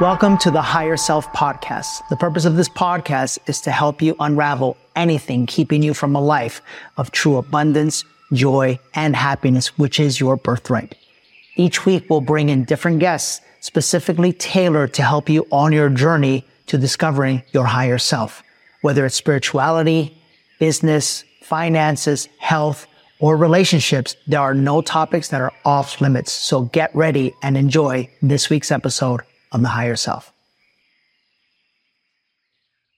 Welcome to the Higher Self Podcast. The purpose of this podcast is to help you unravel anything keeping you from a life of true abundance, joy, and happiness, which is your birthright. Each week we'll bring in different guests specifically tailored to help you on your journey to discovering your higher self, whether it's spirituality, business, finances, health, or relationships. There are no topics that are off limits. So get ready and enjoy this week's episode on the higher self.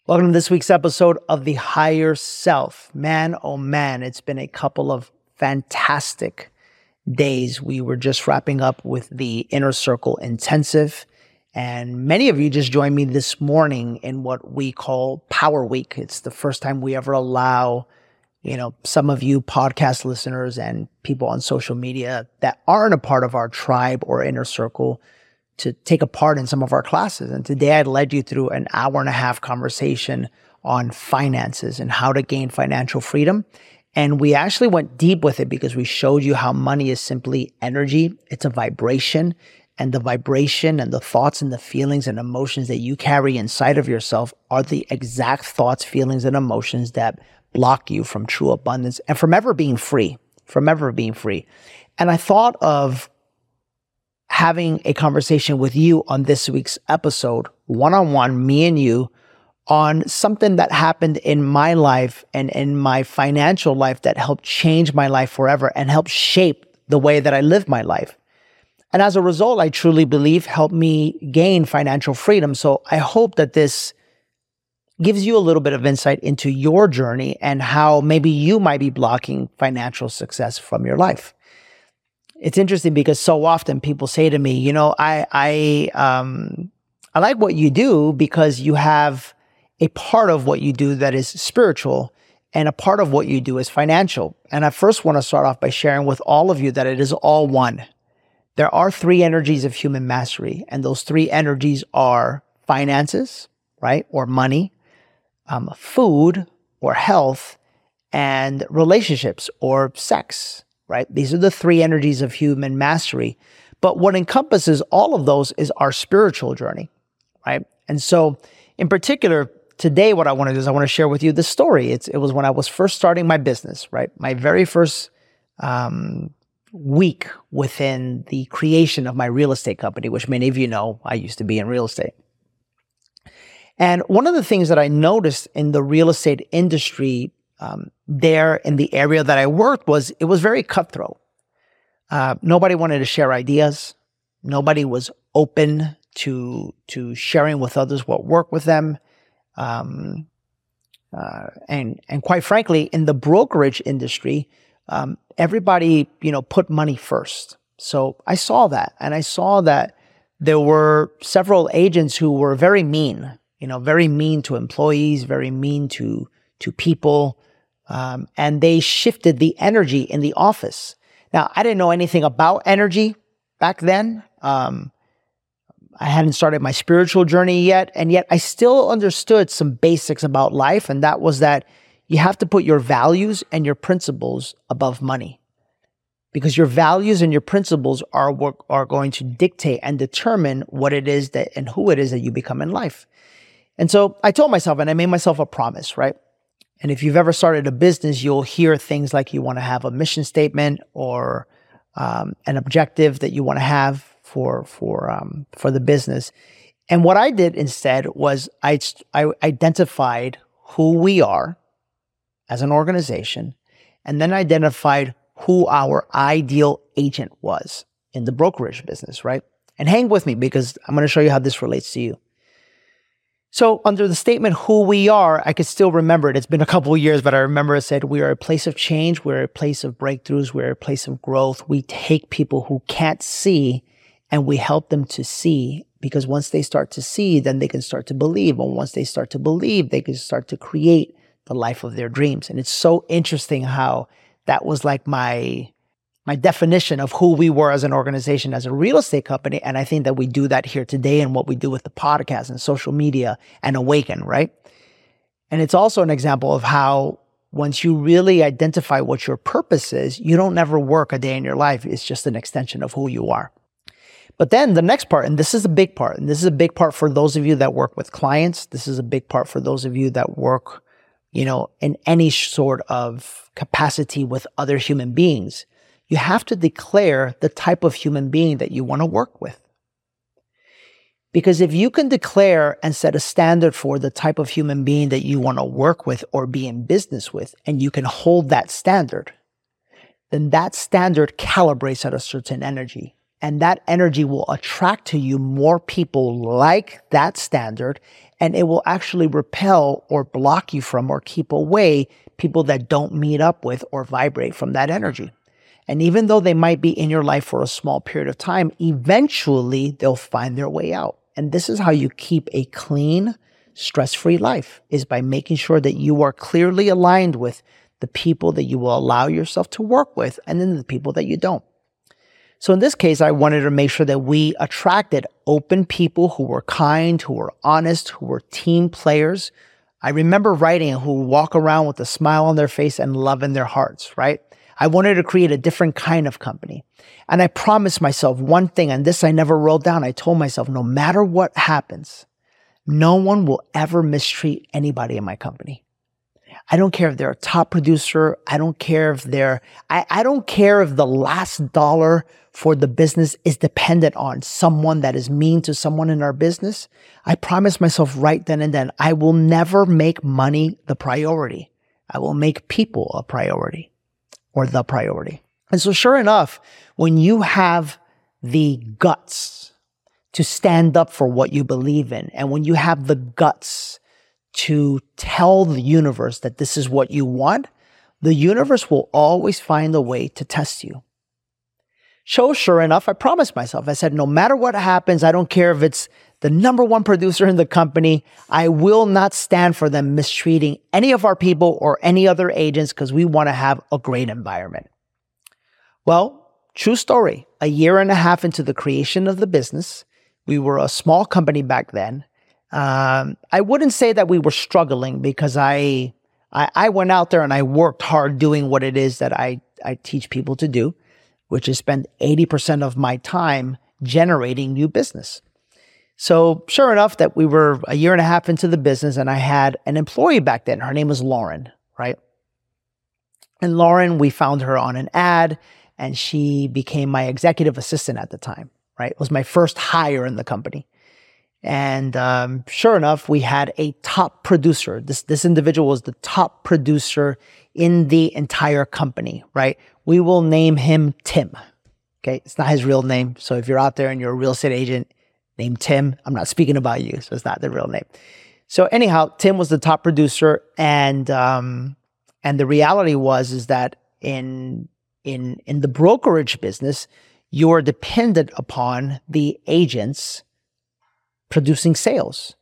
Welcome to this week's episode of The Higher Self. Man, oh man, it's been a couple of fantastic days. We were just wrapping up with the Inner Circle Intensive. And many of you just joined me this morning in what we call Power Week. It's the first time we ever allow, you know, some of you podcast listeners and people on social media that aren't a part of our tribe or inner circle to take a part in some of our classes. And today I led you through an hour and a half conversation on finances and how to gain financial freedom. And we actually went deep with it because we showed you how money is simply energy. It's a vibration and the vibration and the thoughts and the feelings and emotions that you carry inside of yourself are the exact thoughts, feelings, and emotions that block you from true abundance and from ever being free, from ever being free. And I thought of having a conversation with you on this week's episode, one on one, me and you, on something that happened in my life and in my financial life that helped change my life forever and helped shape the way that I live my life. And as a result, I truly believe helped me gain financial freedom. So I hope that this gives you a little bit of insight into your journey and how maybe you might be blocking financial success from your life it's interesting because so often people say to me, you know, I I um I like what you do because you have a part of what you do that is spiritual and a part of what you do is financial. And I first want to start off by sharing with all of you that it is all one. There are three energies of human mastery, and those three energies are finances, right, or money, um, food or health, and relationships or sex right? These are the three energies of human mastery. But what encompasses all of those is our spiritual journey, right? And so, in particular, today, what I want to do is I want to share with you the story. It's, it was when I was first starting my business, right? My very first um, week within the creation of my real estate company, which many of you know I used to be in real estate. And one of the things that I noticed in the real estate industry um, there in the area that I worked was it was very cutthroat. Uh, nobody wanted to share ideas. Nobody was open to to sharing with others what worked with them. Um, uh, and and quite frankly, in the brokerage industry, um, everybody you know put money first. So I saw that, and I saw that there were several agents who were very mean. You know, very mean to employees, very mean to to people. Um, and they shifted the energy in the office. Now, I didn't know anything about energy back then. Um, I hadn't started my spiritual journey yet, and yet I still understood some basics about life, and that was that you have to put your values and your principles above money. Because your values and your principles are what are going to dictate and determine what it is that and who it is that you become in life. And so I told myself, and I made myself a promise, right? And if you've ever started a business, you'll hear things like you want to have a mission statement or um, an objective that you want to have for for um, for the business. And what I did instead was I, I identified who we are as an organization, and then identified who our ideal agent was in the brokerage business, right? And hang with me because I'm going to show you how this relates to you. So, under the statement who we are, I could still remember it. It's been a couple of years, but I remember it said, We are a place of change. We're a place of breakthroughs. We're a place of growth. We take people who can't see and we help them to see because once they start to see, then they can start to believe. And once they start to believe, they can start to create the life of their dreams. And it's so interesting how that was like my my definition of who we were as an organization, as a real estate company. And I think that we do that here today and what we do with the podcast and social media and Awaken, right? And it's also an example of how once you really identify what your purpose is, you don't never work a day in your life. It's just an extension of who you are. But then the next part, and this is a big part, and this is a big part for those of you that work with clients. This is a big part for those of you that work, you know, in any sort of capacity with other human beings. You have to declare the type of human being that you want to work with. Because if you can declare and set a standard for the type of human being that you want to work with or be in business with, and you can hold that standard, then that standard calibrates at a certain energy. And that energy will attract to you more people like that standard, and it will actually repel or block you from or keep away people that don't meet up with or vibrate from that energy. And even though they might be in your life for a small period of time, eventually they'll find their way out. And this is how you keep a clean, stress free life is by making sure that you are clearly aligned with the people that you will allow yourself to work with and then the people that you don't. So in this case, I wanted to make sure that we attracted open people who were kind, who were honest, who were team players. I remember writing who walk around with a smile on their face and love in their hearts, right? I wanted to create a different kind of company. And I promised myself one thing, and this I never wrote down. I told myself, no matter what happens, no one will ever mistreat anybody in my company. I don't care if they're a top producer. I don't care if they're, I, I don't care if the last dollar for the business is dependent on someone that is mean to someone in our business. I promised myself right then and then, I will never make money the priority. I will make people a priority or the priority. And so, sure enough, when you have the guts to stand up for what you believe in, and when you have the guts to tell the universe that this is what you want, the universe will always find a way to test you. So, sure enough, I promised myself, I said, no matter what happens, I don't care if it's the number one producer in the company. I will not stand for them mistreating any of our people or any other agents because we want to have a great environment. Well, true story. A year and a half into the creation of the business, we were a small company back then. Um, I wouldn't say that we were struggling because I, I, I went out there and I worked hard doing what it is that I, I teach people to do, which is spend 80% of my time generating new business. So sure enough that we were a year and a half into the business and I had an employee back then. Her name was Lauren, right? And Lauren, we found her on an ad and she became my executive assistant at the time, right? It was my first hire in the company. And um, sure enough, we had a top producer. This, this individual was the top producer in the entire company, right? We will name him Tim. Okay. It's not his real name. So if you're out there and you're a real estate agent, named Tim. I'm not speaking about you, so it's not the real name. So anyhow, Tim was the top producer, and um, and the reality was is that in in in the brokerage business, you're dependent upon the agents producing sales,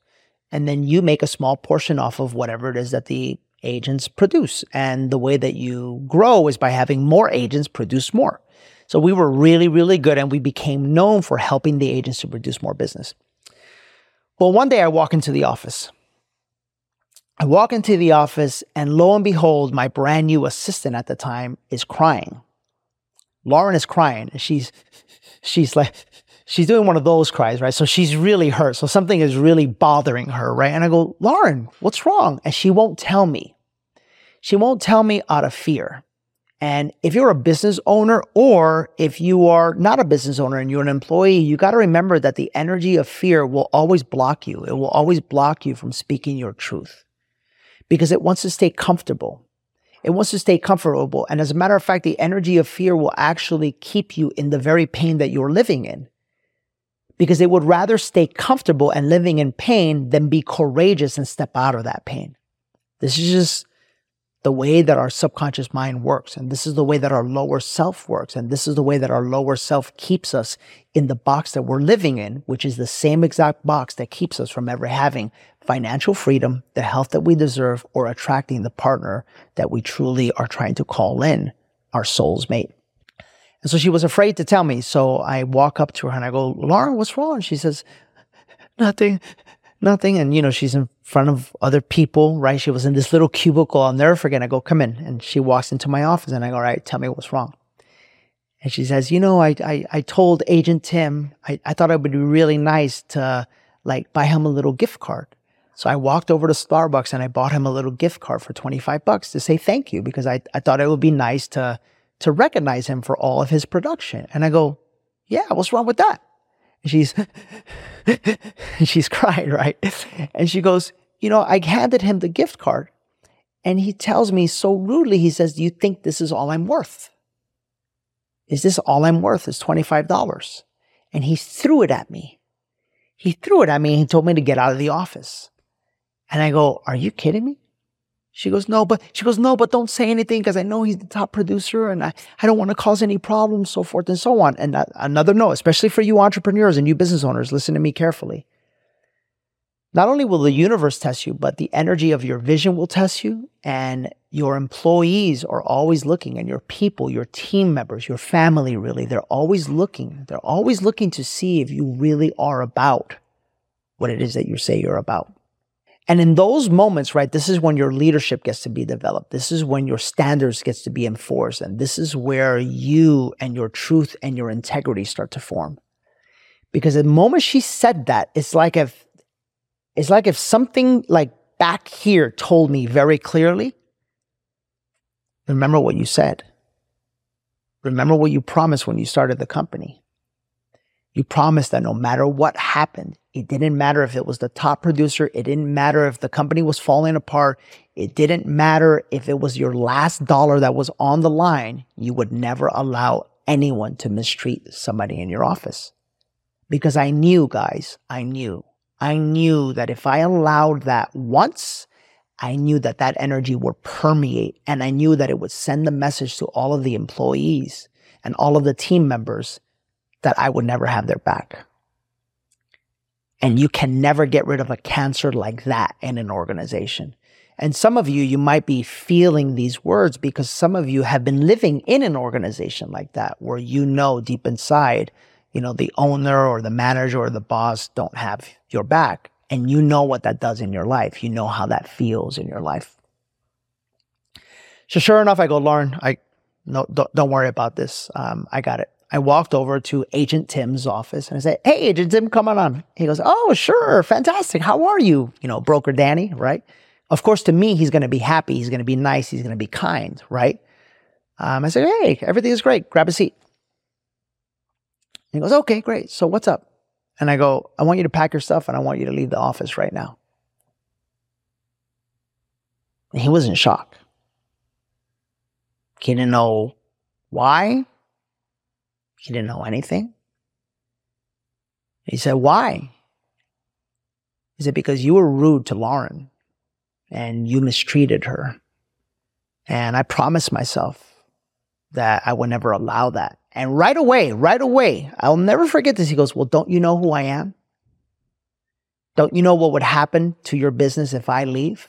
and then you make a small portion off of whatever it is that the agents produce. And the way that you grow is by having more agents produce more. So we were really, really good and we became known for helping the agents to produce more business. Well, one day I walk into the office. I walk into the office and lo and behold, my brand new assistant at the time is crying. Lauren is crying and she's, she's like, she's doing one of those cries, right? So she's really hurt. So something is really bothering her, right? And I go, Lauren, what's wrong? And she won't tell me. She won't tell me out of fear. And if you're a business owner or if you are not a business owner and you're an employee, you got to remember that the energy of fear will always block you. It will always block you from speaking your truth because it wants to stay comfortable. It wants to stay comfortable. And as a matter of fact, the energy of fear will actually keep you in the very pain that you're living in because it would rather stay comfortable and living in pain than be courageous and step out of that pain. This is just the way that our subconscious mind works. And this is the way that our lower self works. And this is the way that our lower self keeps us in the box that we're living in, which is the same exact box that keeps us from ever having financial freedom, the health that we deserve, or attracting the partner that we truly are trying to call in our soul's mate. And so she was afraid to tell me. So I walk up to her and I go, Lauren, what's wrong? She says, nothing nothing. And, you know, she's in front of other people, right? She was in this little cubicle. I'll never forget. I go, come in. And she walks into my office and I go, all right, tell me what's wrong. And she says, you know, I, I, I told Agent Tim, I, I thought it would be really nice to like buy him a little gift card. So I walked over to Starbucks and I bought him a little gift card for 25 bucks to say thank you because I, I thought it would be nice to, to recognize him for all of his production. And I go, yeah, what's wrong with that? She's, she's crying, right? And she goes, you know, I handed him the gift card and he tells me so rudely, he says, do you think this is all I'm worth? Is this all I'm worth is $25? And he threw it at me. He threw it at me and he told me to get out of the office. And I go, Are you kidding me? She goes, No, but she goes, No, but don't say anything because I know he's the top producer and I, I don't want to cause any problems, so forth and so on. And that, another no, especially for you entrepreneurs and you business owners, listen to me carefully. Not only will the universe test you, but the energy of your vision will test you, and your employees are always looking, and your people, your team members, your family really, they're always looking. They're always looking to see if you really are about what it is that you say you're about. And in those moments, right, this is when your leadership gets to be developed. This is when your standards gets to be enforced. And this is where you and your truth and your integrity start to form. Because the moment she said that, it's like if, it's like if something like back here told me very clearly, remember what you said. Remember what you promised when you started the company. You promised that no matter what happened, it didn't matter if it was the top producer. It didn't matter if the company was falling apart. It didn't matter if it was your last dollar that was on the line. You would never allow anyone to mistreat somebody in your office. Because I knew, guys, I knew. I knew that if I allowed that once, I knew that that energy would permeate and I knew that it would send the message to all of the employees and all of the team members that I would never have their back. And you can never get rid of a cancer like that in an organization. And some of you, you might be feeling these words because some of you have been living in an organization like that where you know deep inside, you know, the owner or the manager or the boss don't have your back. And you know what that does in your life. You know how that feels in your life. So sure enough, I go, Lauren, I no, don't, don't worry about this. Um, I got it. I walked over to Agent Tim's office and I said, Hey, Agent Tim, come on on. He goes, Oh, sure. Fantastic. How are you? You know, broker Danny, right? Of course, to me, he's going to be happy. He's going to be nice. He's going to be kind, right? Um, I said, Hey, everything is great. Grab a seat. He goes, Okay, great. So what's up? And I go, I want you to pack your stuff and I want you to leave the office right now. And he was in shock. He didn't know why. He didn't know anything. He said, Why? Is it because you were rude to Lauren and you mistreated her? And I promised myself that I would never allow that. And right away, right away, I'll never forget this. He goes, Well, don't you know who I am? Don't you know what would happen to your business if I leave?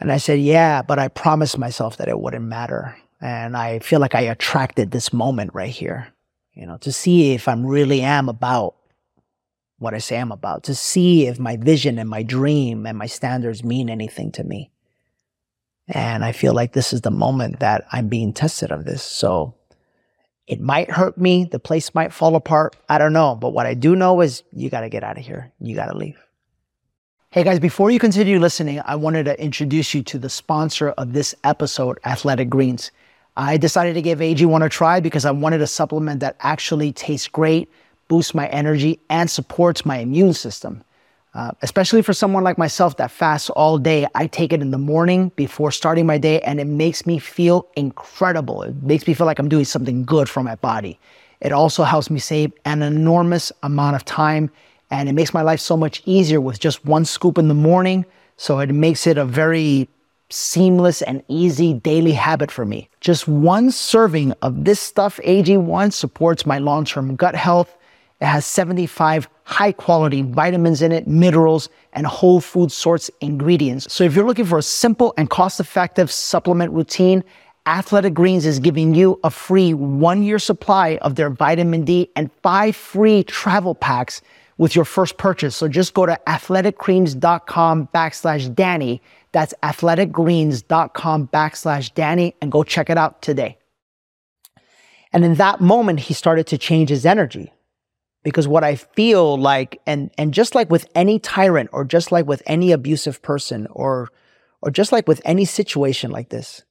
And I said, Yeah, but I promised myself that it wouldn't matter. And I feel like I attracted this moment right here, you know, to see if I'm really am about what I say I'm about, to see if my vision and my dream and my standards mean anything to me. And I feel like this is the moment that I'm being tested of this. So it might hurt me. The place might fall apart. I don't know. But what I do know is you got to get out of here. You got to leave. Hey guys, before you continue listening, I wanted to introduce you to the sponsor of this episode, Athletic Greens. I decided to give AG1 a try because I wanted a supplement that actually tastes great, boosts my energy, and supports my immune system. Uh, especially for someone like myself that fasts all day, I take it in the morning before starting my day, and it makes me feel incredible. It makes me feel like I'm doing something good for my body. It also helps me save an enormous amount of time, and it makes my life so much easier with just one scoop in the morning. So it makes it a very seamless and easy daily habit for me. Just one serving of this stuff, AG1, supports my long term gut health. It has 75 high quality vitamins in it, minerals, and whole food source ingredients. So if you're looking for a simple and cost effective supplement routine, Athletic Greens is giving you a free one year supply of their vitamin D and five free travel packs with your first purchase. So just go to athleticgreens.com backslash Danny that's athleticgreens.com backslash Danny and go check it out today. And in that moment, he started to change his energy because what I feel like, and, and just like with any tyrant or just like with any abusive person or, or just like with any situation like this,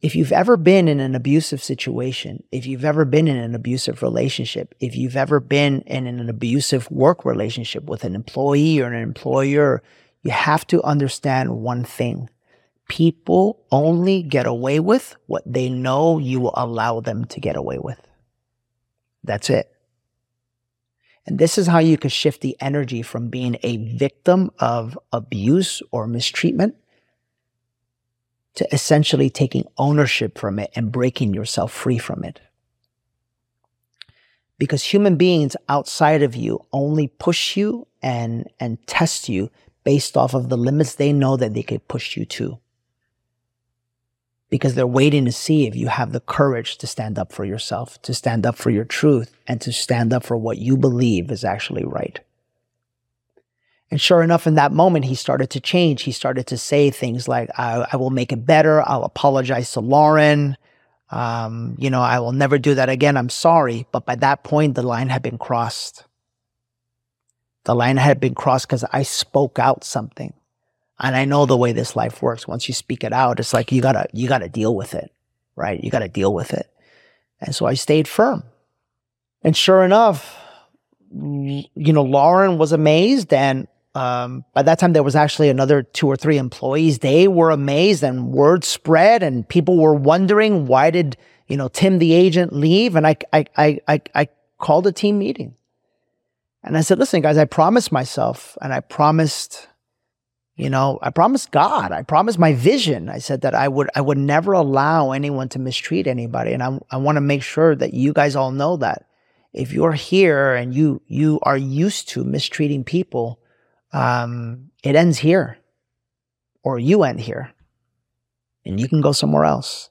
if you've ever been in an abusive situation, if you've ever been in an abusive relationship, if you've ever been in an abusive work relationship with an employee or an employer, you have to understand one thing. People only get away with what they know you will allow them to get away with. That's it. And this is how you could shift the energy from being a victim of abuse or mistreatment to essentially taking ownership from it and breaking yourself free from it. Because human beings outside of you only push you and, and test you based off of the limits they know that they could push you to. Because they're waiting to see if you have the courage to stand up for yourself, to stand up for your truth, and to stand up for what you believe is actually right. And sure enough, in that moment, he started to change. He started to say things like, I, I will make it better. I'll apologize to Lauren. Um, you know, I will never do that again. I'm sorry. But by that point, the line had been crossed. The line had been crossed because I spoke out something. And I know the way this life works. Once you speak it out, it's like you gotta, you gotta deal with it, right? You gotta deal with it. And so I stayed firm. And sure enough, you know, Lauren was amazed and um, by that time there was actually another two or three employees they were amazed and word spread and people were wondering why did you know tim the agent leave and i i i i, I called a team meeting and i said listen guys i promised myself and i promised you know i promised god i promised my vision i said that i would i would never allow anyone to mistreat anybody and i, I want to make sure that you guys all know that if you're here and you you are used to mistreating people um, it ends here or you end here and you can go somewhere else.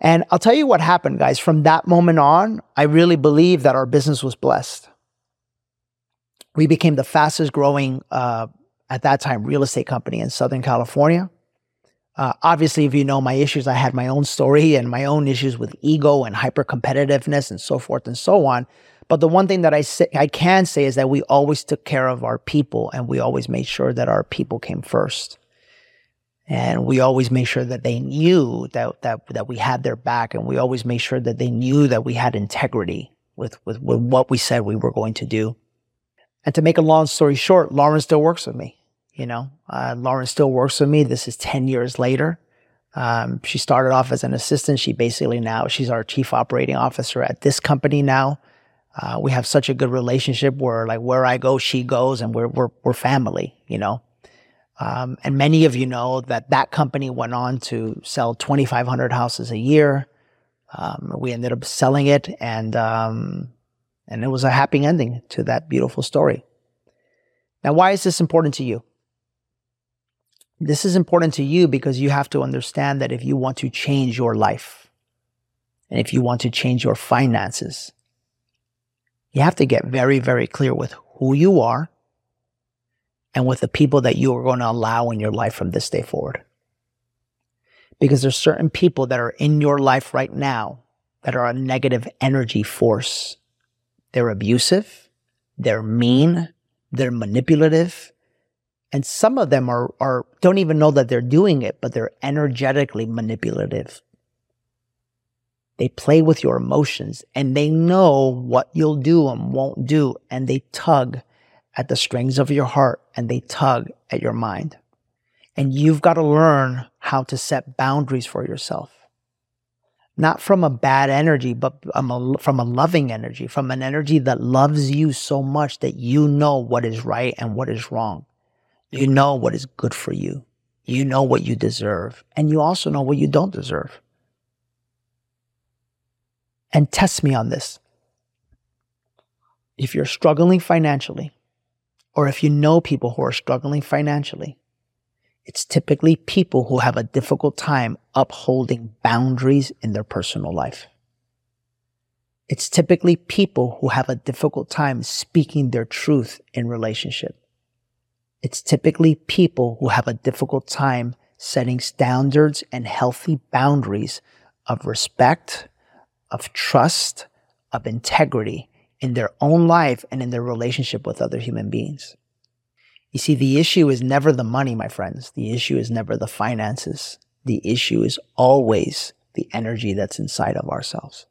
And I'll tell you what happened, guys. From that moment on, I really believe that our business was blessed. We became the fastest growing, uh, at that time, real estate company in Southern California. Uh, obviously, if you know my issues, I had my own story and my own issues with ego and hyper competitiveness and so forth and so on. But the one thing that I say, I can say is that we always took care of our people and we always made sure that our people came first. And we always made sure that they knew that, that, that we had their back and we always made sure that they knew that we had integrity with, with, with what we said we were going to do. And to make a long story short, Lauren still works with me. You know, uh, Lauren still works with me. This is 10 years later. Um, she started off as an assistant. She basically now, she's our chief operating officer at this company now. Uh, we have such a good relationship where like where I go, she goes, and we're we're we're family, you know. Um, and many of you know that that company went on to sell 2,500 houses a year. Um, we ended up selling it, and um, and it was a happy ending to that beautiful story. Now, why is this important to you? This is important to you because you have to understand that if you want to change your life, and if you want to change your finances, you have to get very, very clear with who you are and with the people that you are going to allow in your life from this day forward. Because there's certain people that are in your life right now that are a negative energy force. They're abusive, they're mean, they're manipulative, and some of them are, are don't even know that they're doing it, but they're energetically manipulative. They play with your emotions and they know what you'll do and won't do. And they tug at the strings of your heart and they tug at your mind. And you've got to learn how to set boundaries for yourself. Not from a bad energy, but from a loving energy, from an energy that loves you so much that you know what is right and what is wrong. You know what is good for you. You know what you deserve. And you also know what you don't deserve and test me on this. If you're struggling financially, or if you know people who are struggling financially, it's typically people who have a difficult time upholding boundaries in their personal life. It's typically people who have a difficult time speaking their truth in relationship. It's typically people who have a difficult time setting standards and healthy boundaries of respect, of trust, of integrity in their own life and in their relationship with other human beings. You see, the issue is never the money, my friends. The issue is never the finances. The issue is always the energy that's inside of ourselves.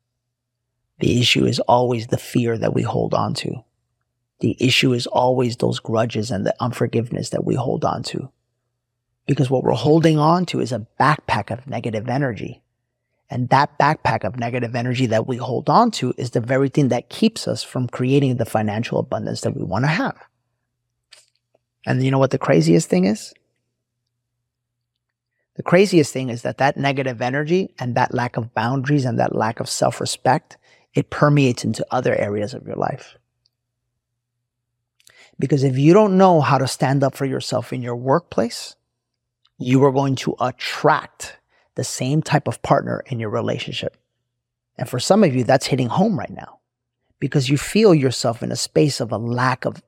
The issue is always the fear that we hold on to. The issue is always those grudges and the unforgiveness that we hold on to. Because what we're holding on to is a backpack of negative energy. And that backpack of negative energy that we hold on to is the very thing that keeps us from creating the financial abundance that we want to have. And you know what the craziest thing is? The craziest thing is that that negative energy and that lack of boundaries and that lack of self respect, it permeates into other areas of your life. Because if you don't know how to stand up for yourself in your workplace, you are going to attract the same type of partner in your relationship. And for some of you, that's hitting home right now because you feel yourself in a space of a lack of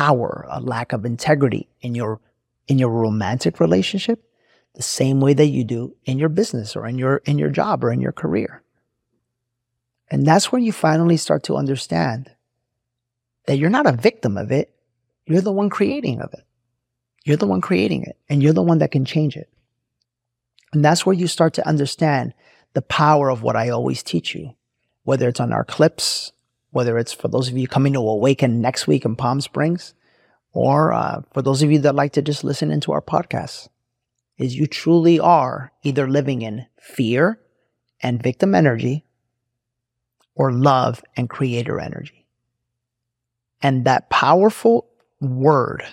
power, a lack of integrity in your in your romantic relationship, the same way that you do in your business or in your in your job or in your career. And that's when you finally start to understand that you're not a victim of it, you're the one creating of it. You're the one creating it and you're the one that can change it. And that's where you start to understand the power of what I always teach you, whether it's on our clips, whether it's for those of you coming to Awaken next week in Palm Springs, or uh, for those of you that like to just listen into our podcasts, is you truly are either living in fear and victim energy or love and creator energy. And that powerful word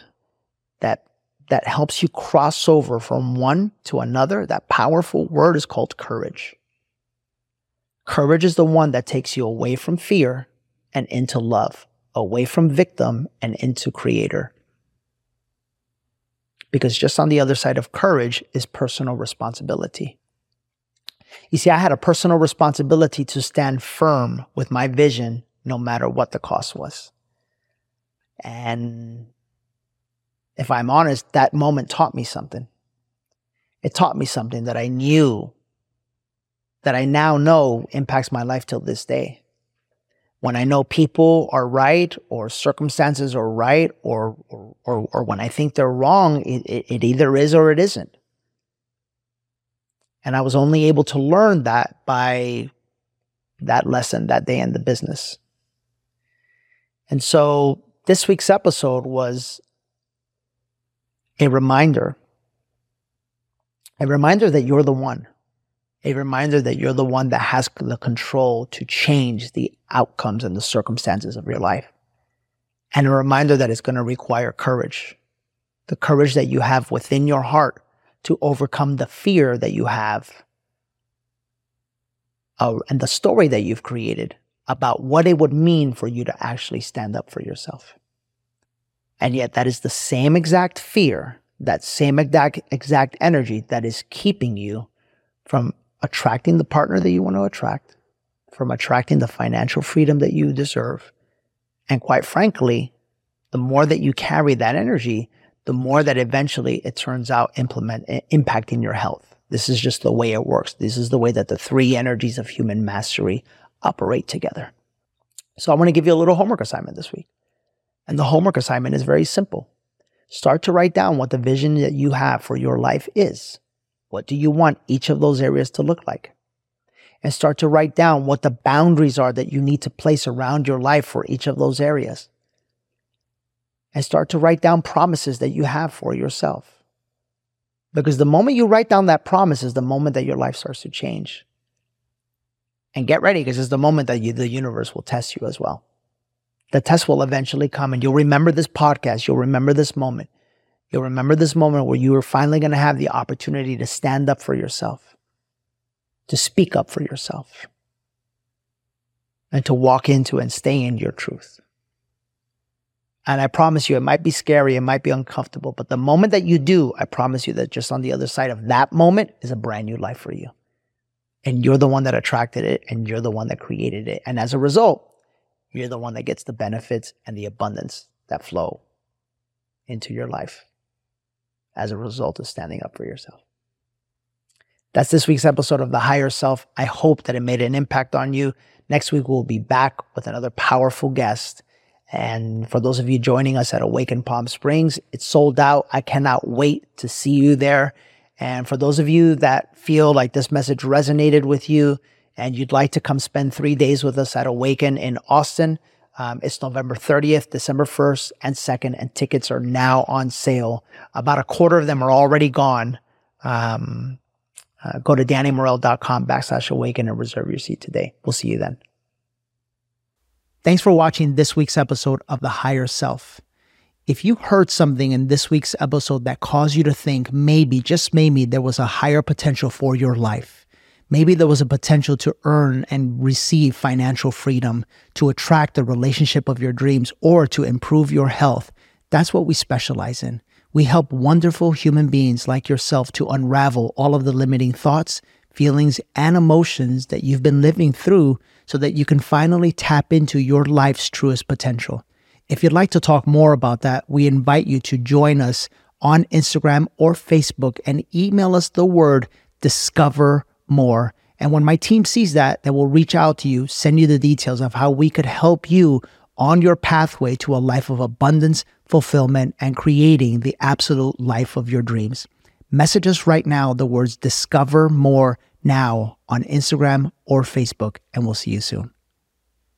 that that helps you cross over from one to another, that powerful word is called courage. Courage is the one that takes you away from fear and into love, away from victim and into creator. Because just on the other side of courage is personal responsibility. You see, I had a personal responsibility to stand firm with my vision no matter what the cost was. And if I'm honest, that moment taught me something. It taught me something that I knew, that I now know impacts my life till this day. When I know people are right or circumstances are right or, or, or, or when I think they're wrong, it, it, it either is or it isn't. And I was only able to learn that by that lesson that day in the business. And so this week's episode was a reminder, a reminder that you're the one, a reminder that you're the one that has the control to change the outcomes and the circumstances of your life. And a reminder that it's going to require courage, the courage that you have within your heart to overcome the fear that you have uh, and the story that you've created about what it would mean for you to actually stand up for yourself. And yet that is the same exact fear, that same exact, exact energy that is keeping you from attracting the partner that you want to attract, from attracting the financial freedom that you deserve. And quite frankly, the more that you carry that energy, the more that eventually it turns out implement impacting your health. This is just the way it works. This is the way that the three energies of human mastery operate together. So I want to give you a little homework assignment this week. And the homework assignment is very simple. Start to write down what the vision that you have for your life is. What do you want each of those areas to look like? And start to write down what the boundaries are that you need to place around your life for each of those areas. And start to write down promises that you have for yourself. Because the moment you write down that promise is the moment that your life starts to change. And get ready because it's the moment that you, the universe will test you as well. The test will eventually come and you'll remember this podcast. You'll remember this moment. You'll remember this moment where you are finally going to have the opportunity to stand up for yourself, to speak up for yourself, and to walk into and stay in your truth. And I promise you, it might be scary, it might be uncomfortable, but the moment that you do, I promise you that just on the other side of that moment is a brand new life for you. And you're the one that attracted it, and you're the one that created it. And as a result, you're the one that gets the benefits and the abundance that flow into your life as a result of standing up for yourself. That's this week's episode of The Higher Self. I hope that it made an impact on you. Next week, we'll be back with another powerful guest. And for those of you joining us at Awaken Palm Springs, it's sold out. I cannot wait to see you there. And for those of you that feel like this message resonated with you and you'd like to come spend three days with us at Awaken in Austin, um, it's November 30th, December 1st, and 2nd, and tickets are now on sale. About a quarter of them are already gone. Um, uh, go to dannymorel.com backslash awaken and reserve your seat today. We'll see you then. Thanks for watching this week's episode of The Higher Self. If you heard something in this week's episode that caused you to think maybe, just maybe, there was a higher potential for your life, maybe there was a potential to earn and receive financial freedom, to attract the relationship of your dreams, or to improve your health, that's what we specialize in. We help wonderful human beings like yourself to unravel all of the limiting thoughts, feelings, and emotions that you've been living through so that you can finally tap into your life's truest potential. If you'd like to talk more about that, we invite you to join us on Instagram or Facebook and email us the word discover more. And when my team sees that, they will reach out to you, send you the details of how we could help you on your pathway to a life of abundance, fulfillment, and creating the absolute life of your dreams. Message us right now the words discover more now on Instagram or Facebook, and we'll see you soon.